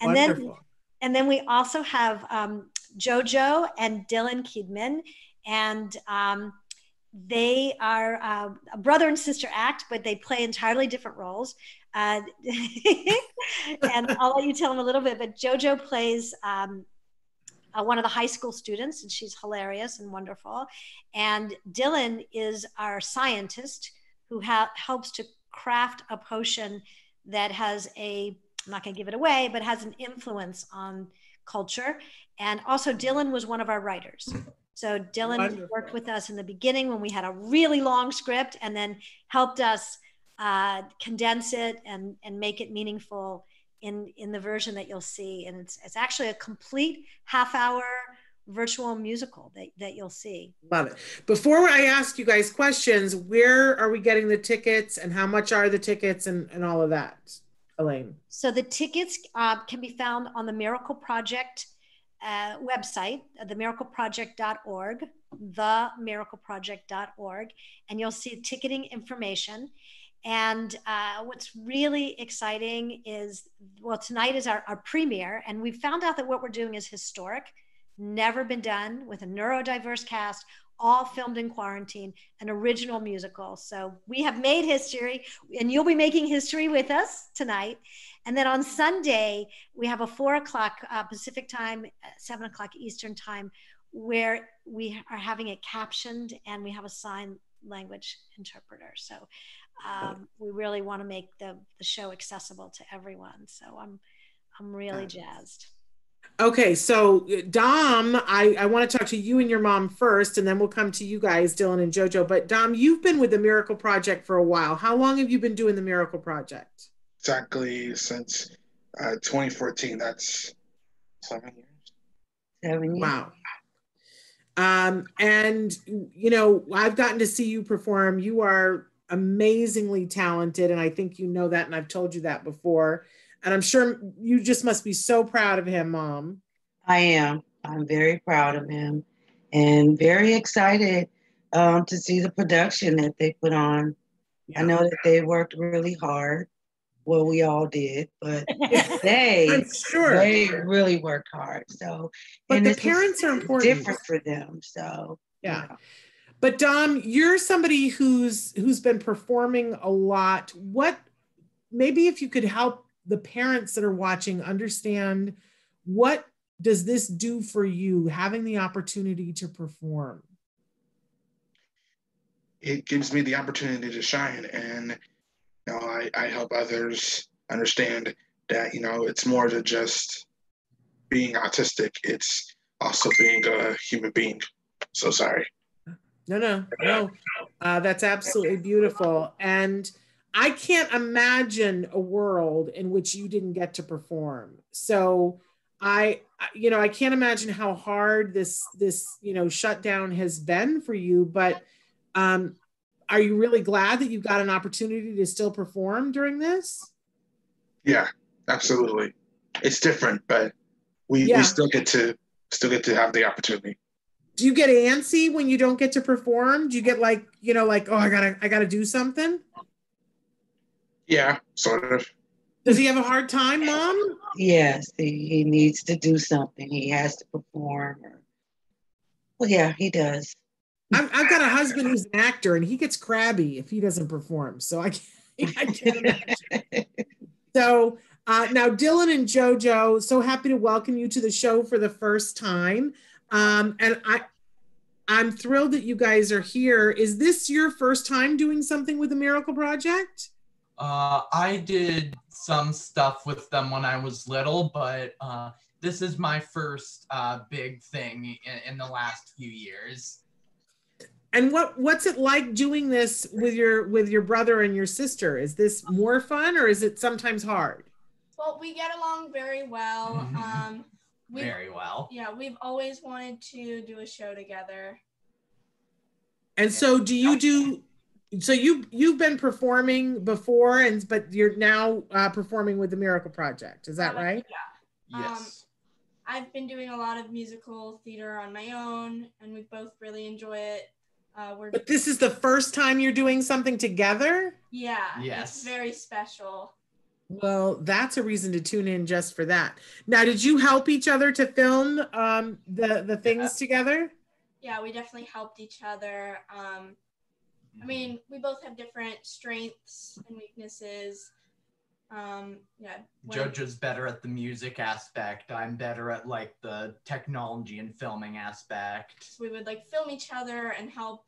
And Wonderful. then and then we also have um, Jojo and Dylan Kidman, and um, they are uh, a brother and sister act, but they play entirely different roles. Uh, and I'll let you tell them a little bit. But Jojo plays um, uh, one of the high school students, and she's hilarious and wonderful. And Dylan is our scientist who ha- helps to craft a potion that has a, I'm not going to give it away, but has an influence on culture. And also, Dylan was one of our writers. So Dylan Wonderful. worked with us in the beginning when we had a really long script, and then helped us uh, condense it and and make it meaningful in in the version that you'll see. And it's it's actually a complete half hour virtual musical that, that you'll see. Love it. Before i ask you guys questions where are we getting the tickets and how much are the tickets and, and all of that elaine? So the tickets uh, can be found on the miracle project uh, website uh, themiracleproject.org themiracleproject.org and you'll see ticketing information. And uh, what's really exciting is, well, tonight is our, our premiere, and we found out that what we're doing is historic, never been done with a neurodiverse cast, all filmed in quarantine, an original musical. So we have made history, and you'll be making history with us tonight. And then on Sunday, we have a four o'clock uh, Pacific time, seven o'clock Eastern time, where we are having it captioned and we have a sign language interpreter. So um, we really want to make the, the show accessible to everyone. So I'm I'm really jazzed. Okay, so Dom, I, I want to talk to you and your mom first, and then we'll come to you guys, Dylan and JoJo. But Dom, you've been with the Miracle Project for a while. How long have you been doing the Miracle Project? Exactly since uh, 2014. That's seven years. Seven years. Wow. Um, and you know, I've gotten to see you perform. You are amazingly talented. And I think you know that. And I've told you that before. And I'm sure you just must be so proud of him, Mom. I am. I'm very proud of him and very excited um, to see the production that they put on. Yeah. I know that they worked really hard. Well, we all did, but they sure. they really worked hard. So, but the parents are important. Different for them. So, yeah. Know. But Dom, you're somebody who's who's been performing a lot. What maybe if you could help the parents that are watching understand what does this do for you having the opportunity to perform? It gives me the opportunity to shine and you know I, I help others understand that you know it's more than just being autistic it's also being a human being so sorry no, no, no. Uh, that's absolutely beautiful. And I can't imagine a world in which you didn't get to perform. So I, you know, I can't imagine how hard this this you know shutdown has been for you. But um, are you really glad that you got an opportunity to still perform during this? Yeah, absolutely. It's different, but we, yeah. we still get to still get to have the opportunity do you get antsy when you don't get to perform? Do you get like, you know, like, oh, I gotta, I gotta do something? Yeah, sort of. Does he have a hard time, mom? Yes, he, he needs to do something. He has to perform. Or... Well, yeah, he does. I've, I've got a husband who's an actor, and he gets crabby if he doesn't perform. So I can't, I can't imagine. so uh, now, Dylan and JoJo, so happy to welcome you to the show for the first time. Um, and I, I'm thrilled that you guys are here. Is this your first time doing something with the Miracle Project? Uh, I did some stuff with them when I was little, but uh, this is my first uh, big thing in, in the last few years. And what what's it like doing this with your with your brother and your sister? Is this more fun or is it sometimes hard? Well, we get along very well. Um, Very well. yeah, we've always wanted to do a show together. And so do you do so you you've been performing before and but you're now uh, performing with the Miracle Project. Is that right? Um, Yes. I've been doing a lot of musical theater on my own, and we both really enjoy it. Uh, we're But this is the first time you're doing something together? yeah, Yes. it's very special. Well, that's a reason to tune in just for that. Now, did you help each other to film um, the the things together? Yeah, we definitely helped each other. Um, I mean, we both have different strengths and weaknesses. Um, yeah, when- Jojo's better at the music aspect. I'm better at like the technology and filming aspect. we would like film each other and help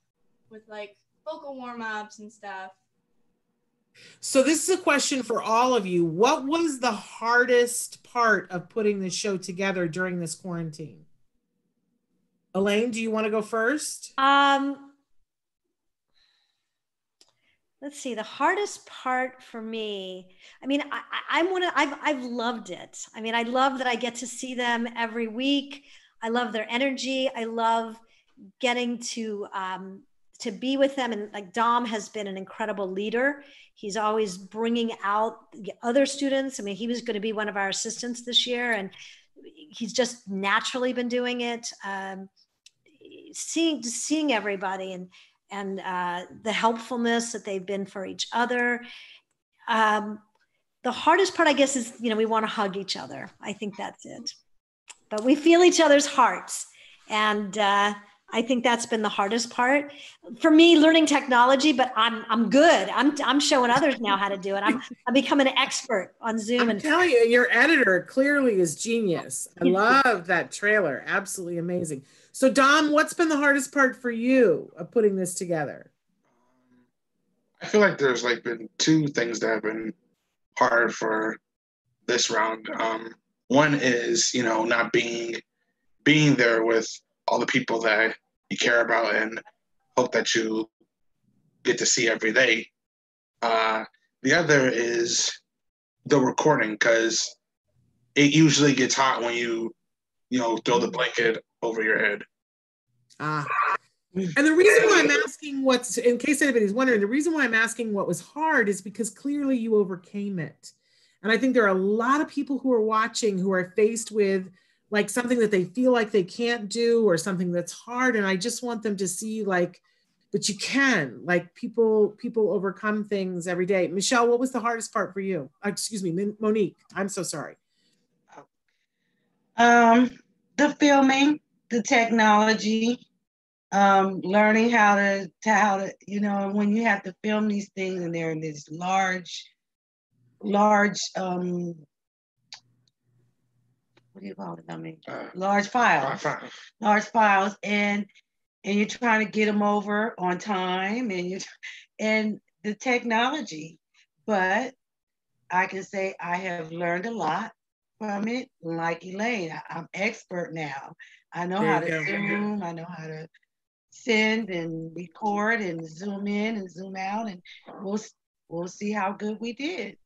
with like vocal warm ups and stuff. So this is a question for all of you. What was the hardest part of putting this show together during this quarantine? Elaine, do you want to go first? Um, let's see. The hardest part for me. I mean, I, I'm one of. I've I've loved it. I mean, I love that I get to see them every week. I love their energy. I love getting to um, to be with them. And like Dom has been an incredible leader. He's always bringing out the other students. I mean, he was going to be one of our assistants this year, and he's just naturally been doing it. Um, seeing seeing everybody and and uh, the helpfulness that they've been for each other. Um, the hardest part, I guess, is you know we want to hug each other. I think that's it. But we feel each other's hearts, and uh, I think that's been the hardest part for me. Learning technology, but I'm I'm good. I'm I'm showing others now how to do it. I'm I'm becoming an expert on Zoom I'm and telling you, your editor clearly is genius. I love that trailer. Absolutely amazing. So, Dom, what's been the hardest part for you of putting this together? I feel like there's like been two things that have been hard for this round. Um, one is you know not being being there with all the people that you care about and hope that you get to see every day. Uh, the other is the recording because it usually gets hot when you you know throw the blanket over your head. Ah. And the reason why I'm asking what's, in case anybody's wondering, the reason why I'm asking what was hard is because clearly you overcame it. And I think there are a lot of people who are watching who are faced with like something that they feel like they can't do or something that's hard. And I just want them to see like, but you can, like people, people overcome things every day. Michelle, what was the hardest part for you? Uh, excuse me, Monique, I'm so sorry. Um, the filming, the technology, um, learning how to, to how to, you know, when you have to film these things and they're in this large, large, um, what do you call it? I mean, Uh, large files, large files, and and you're trying to get them over on time, and you, and the technology, but I can say I have learned a lot from it. Like Elaine, I- I'm expert now. I know There how to zoom. I know how to send and record and zoom in and zoom out, and we'll we'll see how good we did.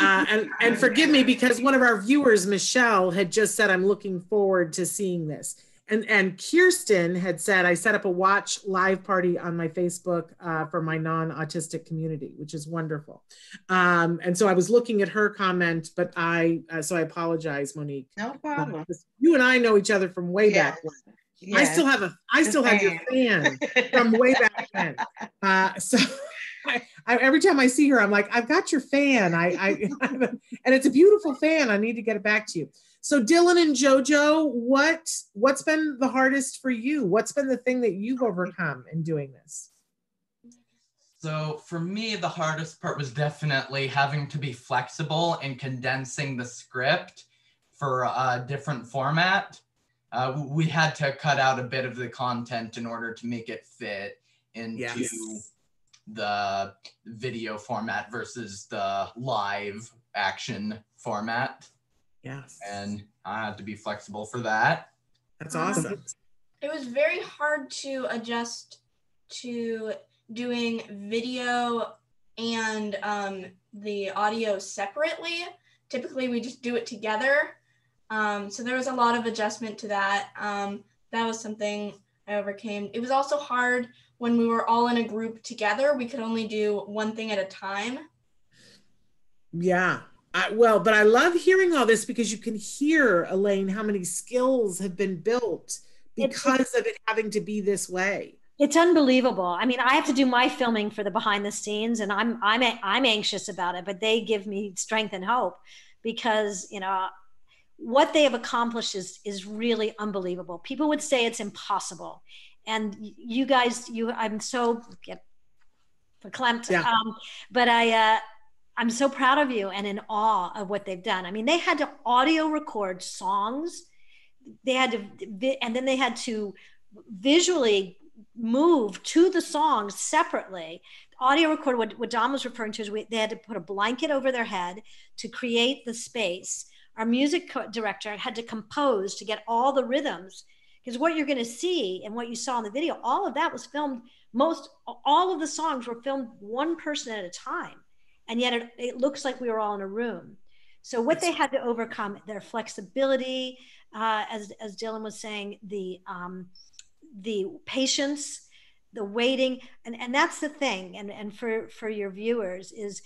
uh, and and forgive me because one of our viewers, Michelle, had just said, "I'm looking forward to seeing this." And and Kirsten had said, "I set up a watch live party on my Facebook uh, for my non-autistic community, which is wonderful." Um, and so I was looking at her comment, but I uh, so I apologize, Monique. No Uh, you and I know each other from way Yes. back. when. I still have a I still have your fan from way back then. Uh, so I, I, every time I see her, I'm like, I've got your fan. I, I and it's a beautiful fan. I need to get it back to you. So Dylan and JoJo, what what's been the hardest for you? What's been the thing that you've overcome in doing this? So for me, the hardest part was definitely having to be flexible and condensing the script for a different format. Uh, we had to cut out a bit of the content in order to make it fit into the video format versus the live action format. Yes. and I had to be flexible for that. That's awesome. It was very hard to adjust to doing video and um, the audio separately. Typically, we just do it together. Um, so there was a lot of adjustment to that. Um, that was something I overcame. It was also hard when we were all in a group together. We could only do one thing at a time. Yeah. I, well, but I love hearing all this because you can hear, Elaine, how many skills have been built because of it having to be this way. It's unbelievable. I mean, I have to do my filming for the behind the scenes, and I'm I'm I'm anxious about it, but they give me strength and hope because you know what they have accomplished is is really unbelievable. People would say it's impossible, and you guys, you I'm so get verklempt. Yeah. Um, but I uh, I'm so proud of you and in awe of what they've done. I mean, they had to audio record songs, they had to, and then they had to visually move to the songs separately. Audio record, what, what Dom was referring to is we, they had to put a blanket over their head to create the space. Our music co- director had to compose to get all the rhythms. Because what you're going to see and what you saw in the video, all of that was filmed. Most all of the songs were filmed one person at a time, and yet it, it looks like we were all in a room. So what they had to overcome their flexibility, uh, as as Dylan was saying, the um, the patience, the waiting, and and that's the thing. And and for for your viewers is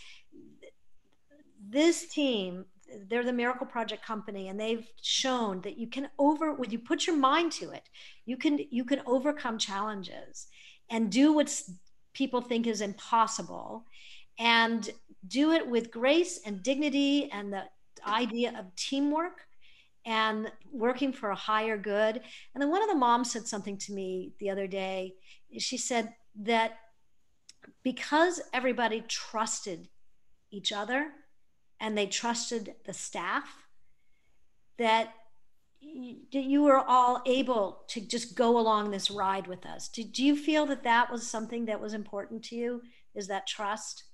this team. They're the Miracle Project company, and they've shown that you can over when you put your mind to it, you can you can overcome challenges and do what people think is impossible, and do it with grace and dignity and the idea of teamwork and working for a higher good. And then one of the moms said something to me the other day. She said that because everybody trusted each other and they trusted the staff, that you were all able to just go along this ride with us. Do you feel that that was something that was important to you? Is that trust?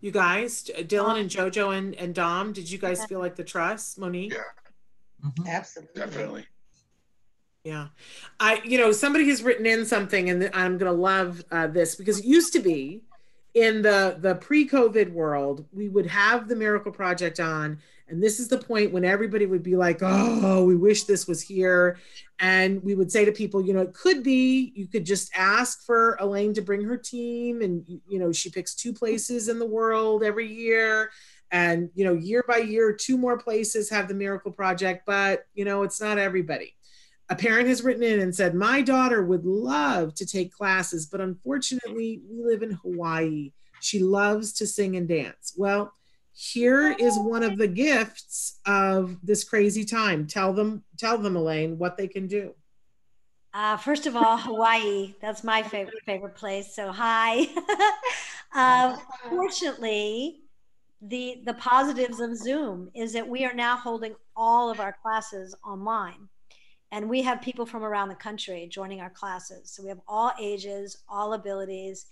You guys, Dylan and JoJo and, and Dom, did you guys feel like the trust, Monique? Yeah, Mhm. Absolutely. definitely. Yeah. I, you know, somebody has written in something and I'm going to love uh, this because it used to be in the, the pre-COVID world, we would have the Miracle Project on. And this is the point when everybody would be like, oh, we wish this was here. And we would say to people, you know, it could be, you could just ask for Elaine to bring her team. And, you know, she picks two places in the world every year. And, you know, year by year, two more places have the Miracle Project, but, you know, it's not everybody a parent has written in and said, My daughter would love to take classes, but unfortunately, we live in Hawaii. She loves to sing and dance. Well, here is one of the gifts of this crazy time. Tell them, tell them, Elaine, what they can do. Uh, first of all, Hawaii. That's my favorite favorite place. So hi. uh, fortunately, the the positives of Zoom is that we are now holding all of our classes online, and we have people from around the country joining our classes. So we have all ages, all abilities,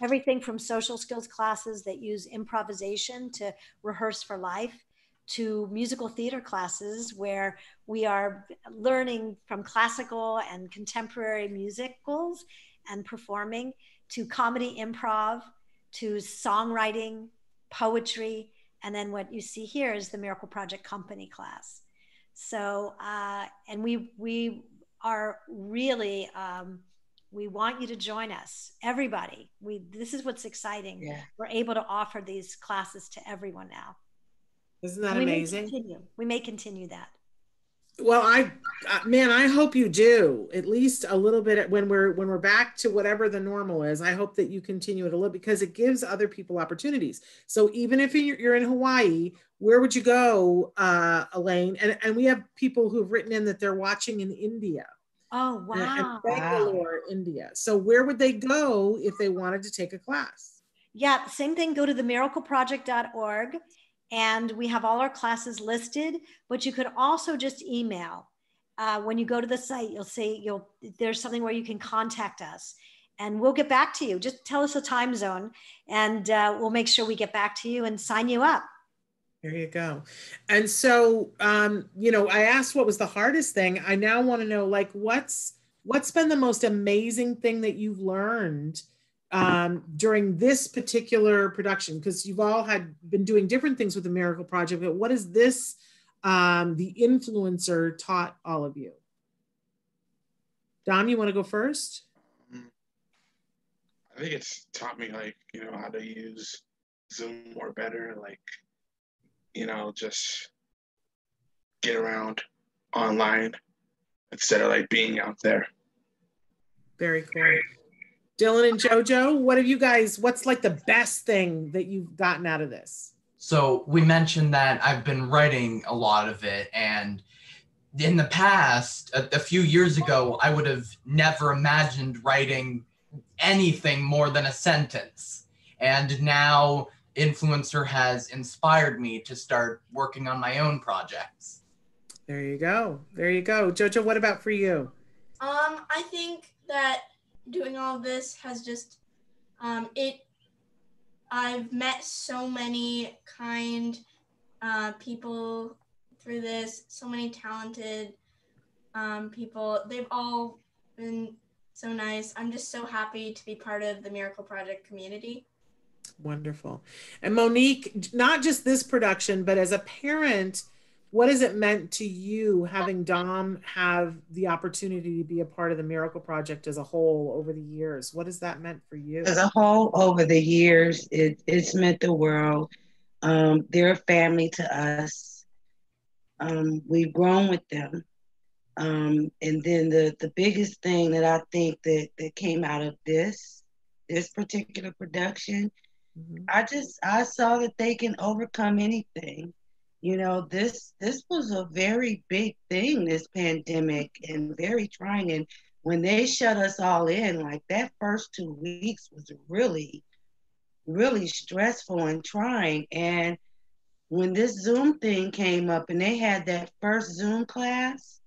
everything from social skills classes that use improvisation to rehearse for life to musical theater classes where we are learning from classical and contemporary musicals and performing to comedy improv to songwriting poetry and then what you see here is the miracle project company class so uh, and we we are really um, we want you to join us everybody we this is what's exciting Yeah. we're able to offer these classes to everyone now Isn't that we amazing? May continue. We may continue that. Well, I, uh, man, I hope you do at least a little bit when we're when we're back to whatever the normal is. I hope that you continue it a little because it gives other people opportunities. So even if you're you're in Hawaii, where would you go, uh, Elaine? And and we have people who've written in that they're watching in India. Oh and- wow! And Bangalore, India. So where would they go if they wanted to take a class? Yeah, same thing. Go to themiracleproject.org, and we have all our classes listed. But you could also just email. Uh, when you go to the site, you'll see you'll there's something where you can contact us, and we'll get back to you. Just tell us a time zone, and uh, we'll make sure we get back to you and sign you up. There you go. And so, um, you know, I asked what was the hardest thing. I now want to know, like, what's what's been the most amazing thing that you've learned um, during this particular production? Because you've all had been doing different things with the Miracle Project, but what is this, um, the influencer, taught all of you? Dom, you want to go first? I think it's taught me like you know how to use Zoom more better, like you know just get around online instead of like being out there. Very cool. Dylan and JoJo, what have you guys? What's like the best thing that you've gotten out of this? So we mentioned that I've been writing a lot of it, and in the past, a, a few years ago, I would have never imagined writing anything more than a sentence. And now Influencer has inspired me to start working on my own projects. There you go. There you go. Jojo, what about for you? Um, I think that doing all this has just um, it. I've met so many kind uh, people through this. So many talented um, people. They've all been so nice. I'm just so happy to be part of the Miracle Project community. Wonderful. And Monique, not just this production, but as a parent, what has it meant to you having Dom have the opportunity to be a part of the Miracle Project as a whole over the years? What has that meant for you? As a whole, over the years, it, it's meant the world. Um, they're a family to us. Um, we've grown with them. Um, and then the, the biggest thing that I think that, that came out of this, this particular production, mm-hmm. I just I saw that they can overcome anything you know this this was a very big thing this pandemic and very trying. And when they shut us all in like that first two weeks was really really stressful and trying. And when this zoom thing came up and they had that first zoom class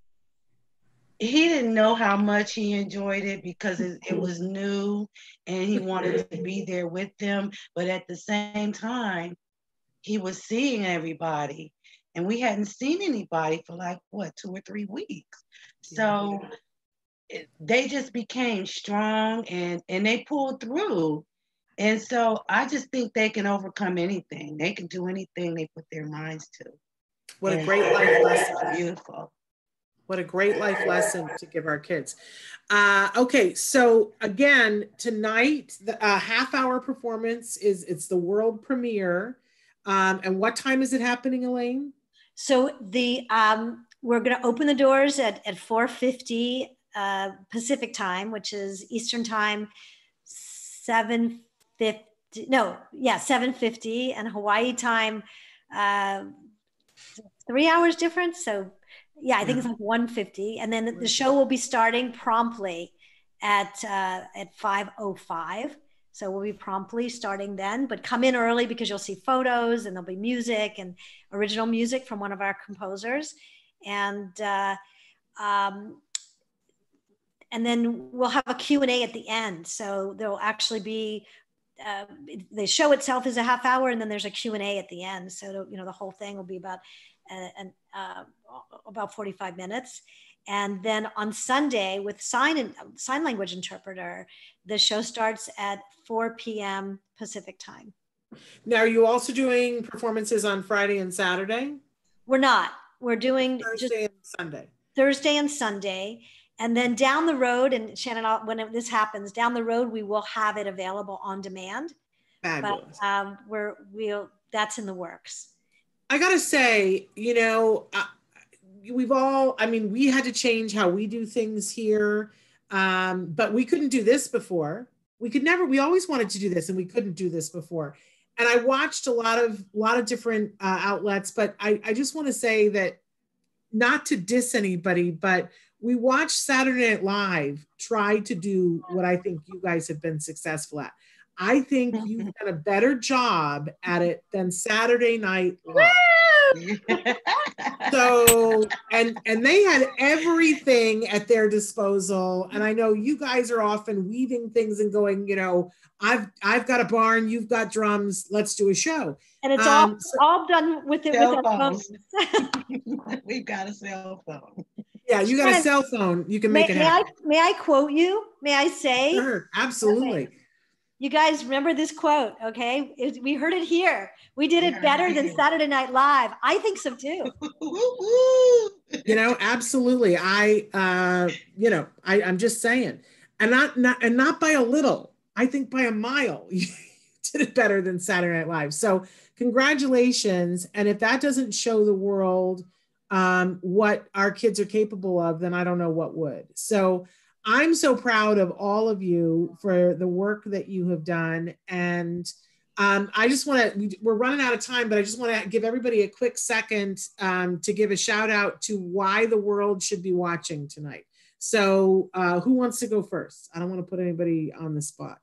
he didn't know how much he enjoyed it because it, it was new and he wanted to be there with them. But at the same time he was seeing everybody and we hadn't seen anybody for like what two or three weeks. So it, they just became strong and and they pulled through. And so i just think they can overcome anything. They can do anything they put their minds to. What and a great life lesson. beautiful. What a great life lesson to give our kids. Uh, okay, so again, tonight, the uh, half hour performance is it's the world premiere. Um, and what time is it happening, Elaine? So the um, we're going to open the doors at at 4:50 uh, Pacific time, which is Eastern time, 7:50. No, yeah, 7:50, and Hawaii time, uh, three hours difference. So yeah, I think it's like 150, and then the show will be starting promptly at uh, at 5:05. So we'll be promptly starting then, but come in early because you'll see photos and there'll be music and original music from one of our composers. And, uh, um, and then we'll have a Q&A at the end. So there'll actually be, uh, the show itself is a half hour and then there's a Q&A at the end. So, you know, the whole thing will be about, uh, an, uh, about 45 minutes. And then on Sunday with sign and sign language interpreter, the show starts at 4 p.m. Pacific time. Now, are you also doing performances on Friday and Saturday? We're not. We're doing Thursday and Sunday. Thursday and Sunday. And then down the road, and Shannon, when this happens, down the road, we will have it available on demand. Fabulous. But um, we're we'll that's in the works. I gotta say, you know, we've all, I mean, we had to change how we do things here, um, but we couldn't do this before. We could never, we always wanted to do this and we couldn't do this before. And I watched a lot of, a lot of different uh, outlets, but I, I just want to say that not to diss anybody, but we watched Saturday Night Live try to do what I think you guys have been successful at. I think you've done a better job at it than Saturday Night Live. so and and they had everything at their disposal and i know you guys are often weaving things and going you know i've i've got a barn you've got drums let's do a show And it's all Um, so- all done with it with Cell our phones. phones. We've got a cell phone. yeah, you got a cell phone. You can may, make it may I may I quote you? May I say? Sure, absolutely. You guys remember this quote, okay? It- we heard it here. We did it Yeah, better than did. Saturday Night Live. I think so too. You know absolutely i uh you know I, i'm just saying and not not and not by a little i think by a mile you did it better than saturday night live so congratulations and if that doesn't show the world um what our kids are capable of then i don't know what would so i'm so proud of all of you for the work that you have done and um, I just want to, we're running out of time, but I just want to give everybody a quick second um, to give a shout out to why the world should be watching tonight. So, uh, who wants to go first? I don't want to put anybody on the spot,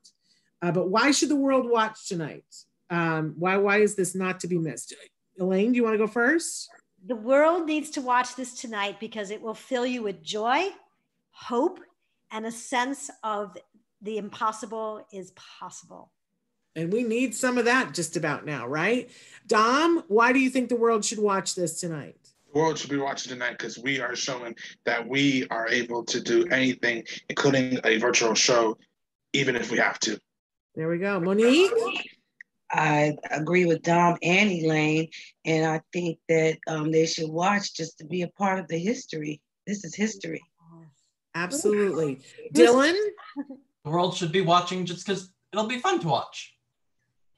uh, but why should the world watch tonight? Um, why, why is this not to be missed? Elaine, do you want to go first? The world needs to watch this tonight because it will fill you with joy, hope, and a sense of the impossible is possible. And we need some of that just about now, right? Dom, why do you think the world should watch this tonight? The world should be watching tonight because we are showing that we are able to do anything, including a virtual show, even if we have to. There we go. Monique? I agree with Dom and Elaine, and I think that um, they should watch just to be a part of the history. This is history. Absolutely. Dylan? The world should be watching just because it'll be fun to watch.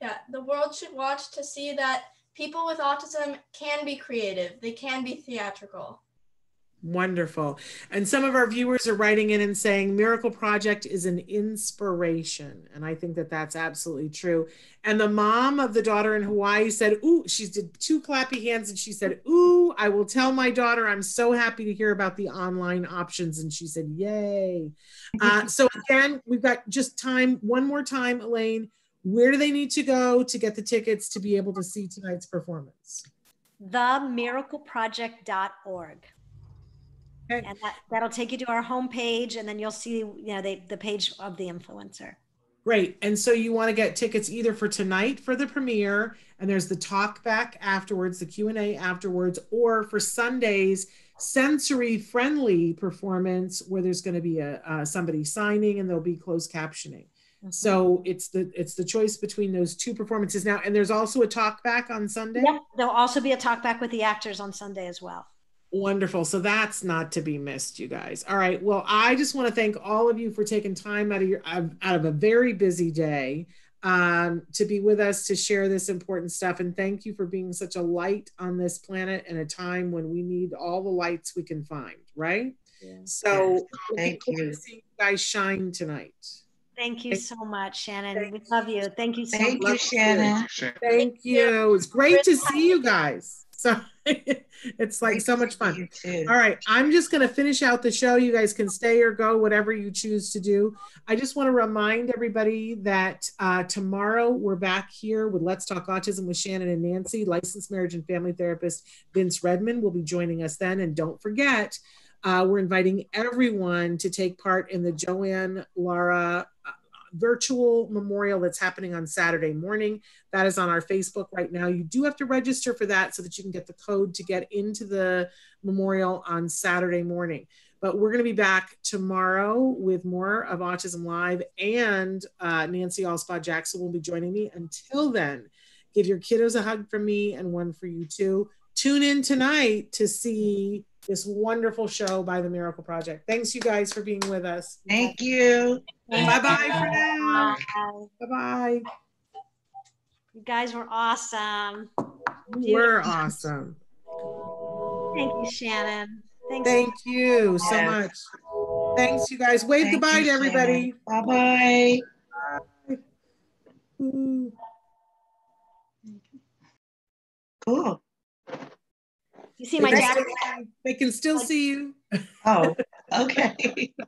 Yeah, the world should watch to see that people with autism can be creative, they can be theatrical. Wonderful. And some of our viewers are writing in and saying Miracle Project is an inspiration. And I think that that's absolutely true. And the mom of the daughter in Hawaii said, Ooh, she did two clappy hands and she said, Ooh, I will tell my daughter I'm so happy to hear about the online options. And she said, Yay. Uh, so again, we've got just time, one more time, Elaine. Where do they need to go to get the tickets to be able to see tonight's performance? themiracleproject.org. Okay. And that, that'll take you to our homepage, and then you'll see, you know, they, the page of the influencer. Great. And so you want to get tickets either for tonight for the premiere, and there's the talk back afterwards, the Q and A afterwards, or for Sunday's sensory friendly performance where there's going to be a uh, somebody signing and there'll be closed captioning. So it's the it's the choice between those two performances now, and there's also a talk back on Sunday. Yep. There'll also be a talk back with the actors on Sunday as well. Wonderful. So that's not to be missed, you guys. All right. Well, I just want to thank all of you for taking time out of your out of a very busy day um, to be with us to share this important stuff. And thank you for being such a light on this planet in a time when we need all the lights we can find. Right. So Thank you. to seeing you guys shine tonight. Thank you so much, Shannon. We love you. Thank you so Thank much. you, Shannon. Thank you. It's great to see you guys. So it's like so much fun. All right, I'm just going to finish out the show. You guys can stay or go, whatever you choose to do. I just want to remind everybody that uh, tomorrow we're back here with Let's Talk Autism with Shannon and Nancy. Licensed marriage and family therapist Vince Redmond will be joining us then. And don't forget, uh, we're inviting everyone to take part in the Joanne Lara virtual memorial that's happening on Saturday morning. That is on our Facebook right now. You do have to register for that so that you can get the code to get into the memorial on Saturday morning. But we're going to be back tomorrow with more of Autism Live, and uh, Nancy Alspaugh Jackson will be joining me. Until then, give your kiddos a hug from me and one for you too. Tune in tonight to see this wonderful show by the Miracle Project. Thanks, you guys, for being with us. Thank you. Bye bye for now. Bye. Bye bye. You guys were awesome. You were awesome. Thank you, Shannon. Thanks. Thank you so Yes. much. Thanks, you guys. Wave Thank goodbye you, to everybody. Bye bye. Ooh. Cool. You see my They dad. can- They can still see you. Oh, okay.